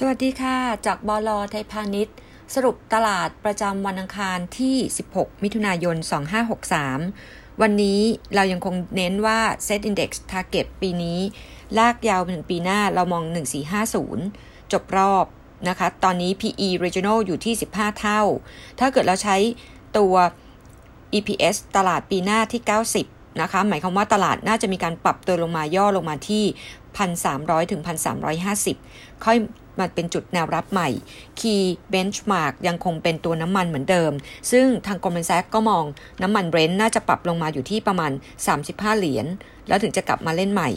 สวัสดีค่ะ จากบลไทยพาณิชย์ สรุปตลาดประจำวันอังคารที่ 16 มิถุนายน 2563 วันนี้เรายังคงเน้นว่า Set Index Target ปีนี้ ลากยาวไปถึงปีหน้าเรามอง 1450 จบรอบนะคะ ตอนนี้ PE Regional อยู่ที่ 15 เท่า ถ้าเกิดเราใช้ตัว EPS ตลาดปีหน้าที่ 90 นะคะ หมายความว่าตลาดน่าจะมีการปรับตัวลงมาย่อลงมาที่ 1,300 ถึง 1,350 ค่อย มาเป็นจุดแนวรับใหม่ Key Benchmark ยังคงเป็นตัวน้ำมันเหมือนเดิม ซึ่งทาง Goldman Sachs ก็มองน้ำมัน Brent น่าจะปรับลงมาอยู่ที่ประมาณ 35 เหรียญ แล้วถึงจะกลับมาเล่นใหม่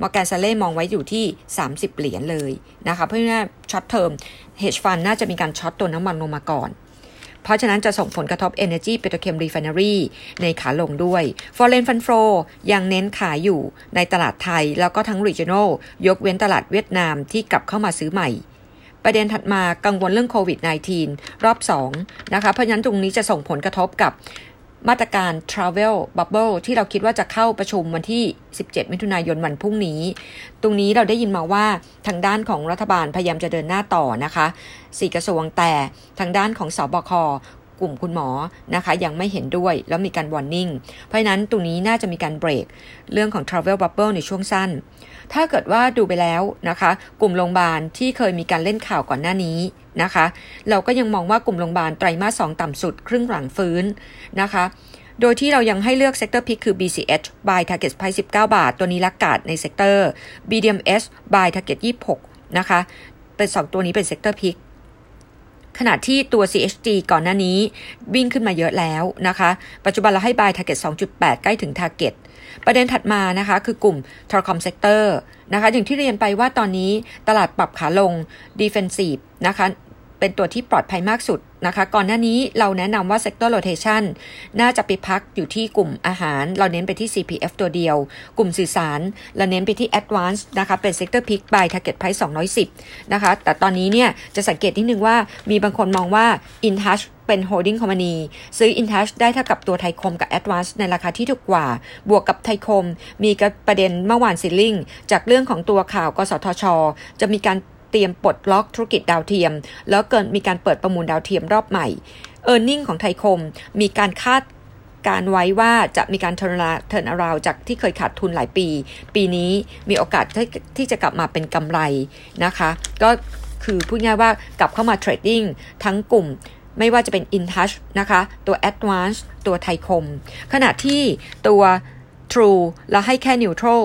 Morgan Stanley มองไว้อยู่ที่ 30 เหรียญเลยนะคะ เพราะว่า short term hedge fund น่าจะมีการ short ตัวน้ำมันลงมาก่อน เพราะฉะนั้นจะส่งผลกระทบ Energy Petrochem Refinery ในขาลงด้วย Foreign Fund Flow ยังเน้นขายอยู่ในตลาดไทยแล้วก็ทั้ง Regional ยกเว้นตลาดเวียดนามที่กลับเข้ามาซื้อใหม่ประเด็นถัดมากังวลเรื่องโควิด -19 รอบ 2 นะคะ เพราะฉะนั้นตรงนี้จะส่งผลกระทบกับ มาตรการ Travel Bubble ที่เราคิดว่าจะเข้าประชุมวันที่ 17 มิถุนายนวันพรุ่งนี้ ตรงนี้เราได้ยินมาว่าทางด้านของรัฐบาลพยายามจะเดินหน้าต่อนะคะ สี่กระทรวงแต่ทางด้านของสอบค กลุ่มคุณหมอนะคะยังไม่เห็นด้วยแล้วมีการ warning เพราะนั้นตรงนี้น่าจะมีการเบรกเรื่องของ Travel Bubble ในช่วงสั้น ถ้าเกิดว่าดูไปแล้วนะคะ กลุ่มโรงพยาบาลที่เคยมีการเล่นข่าวก่อนหน้านี้นะคะ เราก็ยังมองว่ากลุ่มโรงพยาบาลไตรมาส2ต่ำสุดครึ่งหลังฟื้นนะคะโดยที่เรายังให้เลือกเซกเตอร์พิกคือ BCH by target price 19 บาท ตัวนี้ laggard ใน sector BDMS buy target 26 นะคะ เป็น 2 ตัวนี้เป็น sector pick ขณะที่ตัว CHG ก่อนหน้านี้วิ่งขึ้นมาเยอะแล้วนะคะ ปัจจุบันเราให้ buy target 2.8 ใกล้ถึง target ประเด็นถัดมานะคะ คือกลุ่ม telecom sector นะคะ อย่างที่เรียนไปว่าตอนนี้ตลาดปรับขาลง defensive นะคะ เป็นตัวที่ปลอดภัยมากสุดนะคะ ก่อนหน้านี้เราแนะนำว่า sector rotation น่าจะไปพักอยู่ที่กลุ่มอาหาร เราเน้นไปที่ CPF ตัวเดียว กลุ่มสื่อสาร เราเน้นไปที่ advance นะคะ เป็น sector pick by target price 210 นะคะ แต่ตอนนี้เนี่ยจะสังเกตนิดนึงว่ามีบางคนมองว่า InTouch เป็น holding company ซื้อ InTouch ได้เท่ากับตัวไทยคมกับ Advance ในราคาที่ถูกกว่า บวกกับไทยคม มีประเด็นเมื่อวานซิลลิงจากเรื่องของตัวข่าวกสทช จะมีการ เตรียมปลดล็อกธุรกิจดาวเทียม แล้วเกิดมีการเปิดประมูลดาวเทียมรอบใหม่ e a r n i n g ของไทยคม มีการคาดการไว้ว่าจะมีการเทิร์นเทิร์นาราวจากที่เคยขาดทุนหลายปี ปีนี้มีโอกาสที่ที่จะกลับมาเป็นกำไรนะคะ ก็คือพูดง่ายว่ากลับเข้ามาเทรดดิ้งทั้งกลุ่มไม่ว่าจะเป็น InTouch นะคะ ตัว Advance ตัวไทยคม ขณะที่ตัว True เราให้แค่ Neutral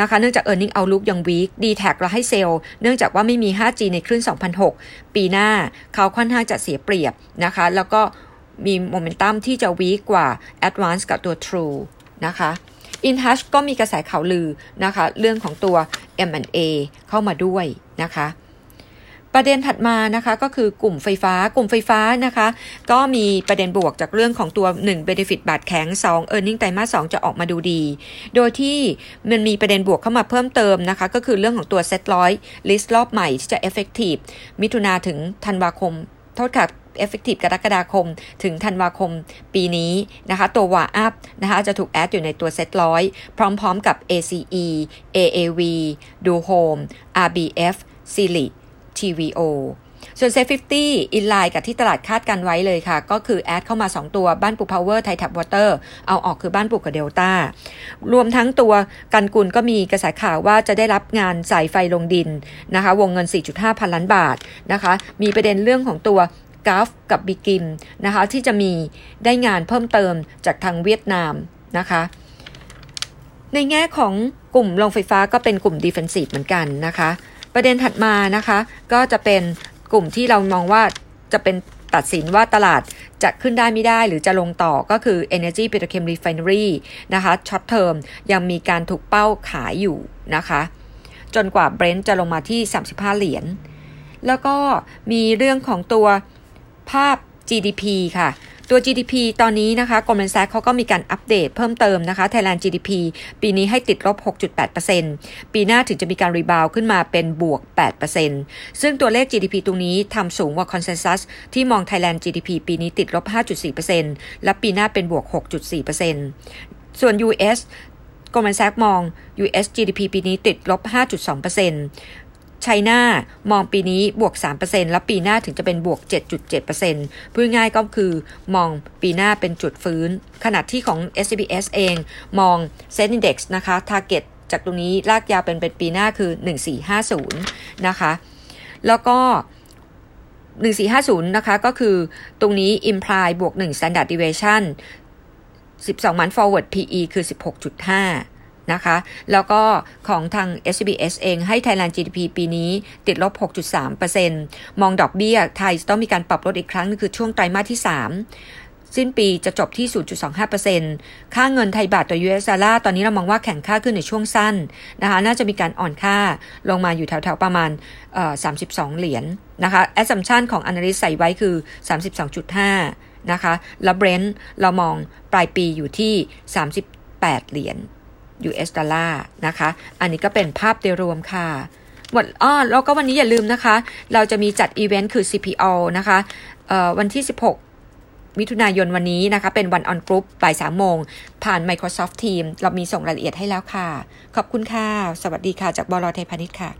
นะคะเนื่องจาก e a r n i n g outlook ยัง weak d t แท็เราให้เซลล์เนื่องจากว่าไม่มี 5G ในคลื่น 2006 ปีหน้าเขาค่อนข้างจะเสียเปรียบนะคะ แล้วก็มีโมเมนตัมที่จะ weak กว่า Advance กับตัว True นะคะอินทัชก็มีกระแสข่าวลือนะคะ เรื่องของตัว M&A เข้ามาด้วยนะคะ ประเด็นถัดมานะคะก็คือกลุ่มไฟฟ้ากลุ่มไฟฟ้านะคะ ก็มีประเด็นบวกจากเรื่องของตัว 1 Benefit บาทแข็ง 2 e a r n i n g ไตรมาส2จะออกมาดูดี โดยที่มันมีประเด็นบวกเข้ามาเพิ่มเติมนะคะ ก็คือเรื่องของตัวเซ็ตร้อยlist รอบใหม่ที่จะ effective มิถุนาถึงธันวาคมโทษค่ะ effective กรกฎาคม ถึงธันวาคมปีนี้นะคะตัว WHAUP นะคะจะถูก add อยู่ในตัว SET100พร้อมๆกับ ACE AAV DOHOME RBF SIRI TVO ส่วน Safe 50อินไลน์กับที่ตลาดคาดกันไว้เลยค่ะ ก็คือ add เข้ามา 2 ตัวบ้านปูพาวเวอร์ Thai Tap Water เอาออกคือบ้านปูกับเดลต้ารวมทั้งตัวกันกุลก็มีกระแสข่าวว่าจะได้รับงานสายไฟลงดินนะคะ วงเงิน 4.5 พันล้านบาทนะคะ มีประเด็นเรื่องของตัวกราฟกับบิกิมนะคะที่จะมีได้งานเพิ่มเติมจากทางเวียดนามนะคะ ในแง่ของกลุ่มโรงไฟฟ้าก็เป็นกลุ่มดิเฟนซีฟเหมือนกันนะคะ ประเด็นถัดมานะคะ ก็จะเป็นกลุ่มที่เรามองว่าจะเป็นตัดสินว่าตลาดจะขึ้นได้ไม่ได้หรือจะลงต่อก็คือ Energy Petrochem Refinery นะคะ short term ยังมีการถูกเป้าขายอยู่นะคะ จนกว่า Brent จะลงมาที่ 35 เหรียญแล้วก็มีเรื่องของตัวภาพ GDP ค่ะ ตัว GDP ตอนนี้นะคะ Goldman Sachs เขาก็มีการอัปเดตเพิ่มเติมนะคะ Thailand GDP ปีนี้ให้ติดลบ 6.8%ปีหน้าถึงจะมีการ rebound ขึ้นมาเป็นบวก 8%ซึ่งตัวเลข GDP ตรงนี้ทำสูงกว่า Consensus ที่มอง Thailand GDP ปีนี้ติดลบ 5.4%และปีหน้าเป็นบวก 6.4%ส่วน US Goldman Sachs มอง US GDP ปีนี้ติดลบ 5.2% ไชน่ามองปีนี้บวก 3%แล้วปีหน้าถึงจะเป็นบวก 7.7%พูดง่ายก็คือมองปีหน้าเป็นจุดฟื้น ขณะที่ของ SCBS เองมอง Set Index นะคะ Target จากตรงนี้ลากยาวเป็นเป็นปีหน้าคือ 1450 นะคะ แล้วก็ 1450 นะคะ ก็คือตรงนี้ imply บวก 1 standard deviation 12มัน forward PE คือ 16.5 นะคะ แล้วก็ของทาง SBS เองให้ Thailand GDP ปีนี้ติดลบ 6.3%มองดอกเบี้ยไทยต้องมีการปรับลดอีกครั้งนึงคือช่วงไตรมาสที่ 3สิ้นปีจะจบที่ 0.25%ค่าเงินไทยบาทต่อ US ดอลลาร์ตอนนี้เรามองว่าแข็งค่าขึ้นในช่วงสั้นนะคะ น่าจะมีการอ่อนค่าลงมาอยู่แถวๆ ประมาณ 32 เหรียญนะคะ assumption ของ analyst ใส่ไว้คือ 32.5 นะคะ แล้ว Brent เรามองปลายปีอยู่ที่ 38 เหรียญ US ดอลลาร์นะคะ อันนี้ก็เป็นภาพโดยรวมค่ะหมดอ้อแล้วก็วันนี้อย่าลืมนะคะ เราจะมีจัดอีเวนต์คือ CPO นะคะวันที่ 16 มิถุนายนวันนี้นะคะ เป็นวันออนกรุ๊ปบ่าย3โมง ผ่าน Microsoft Teams เรามีส่งรายละเอียดให้แล้วค่ะ ขอบคุณค่ะ สวัสดีค่ะ จากบลเทพาณิชย์ค่ะ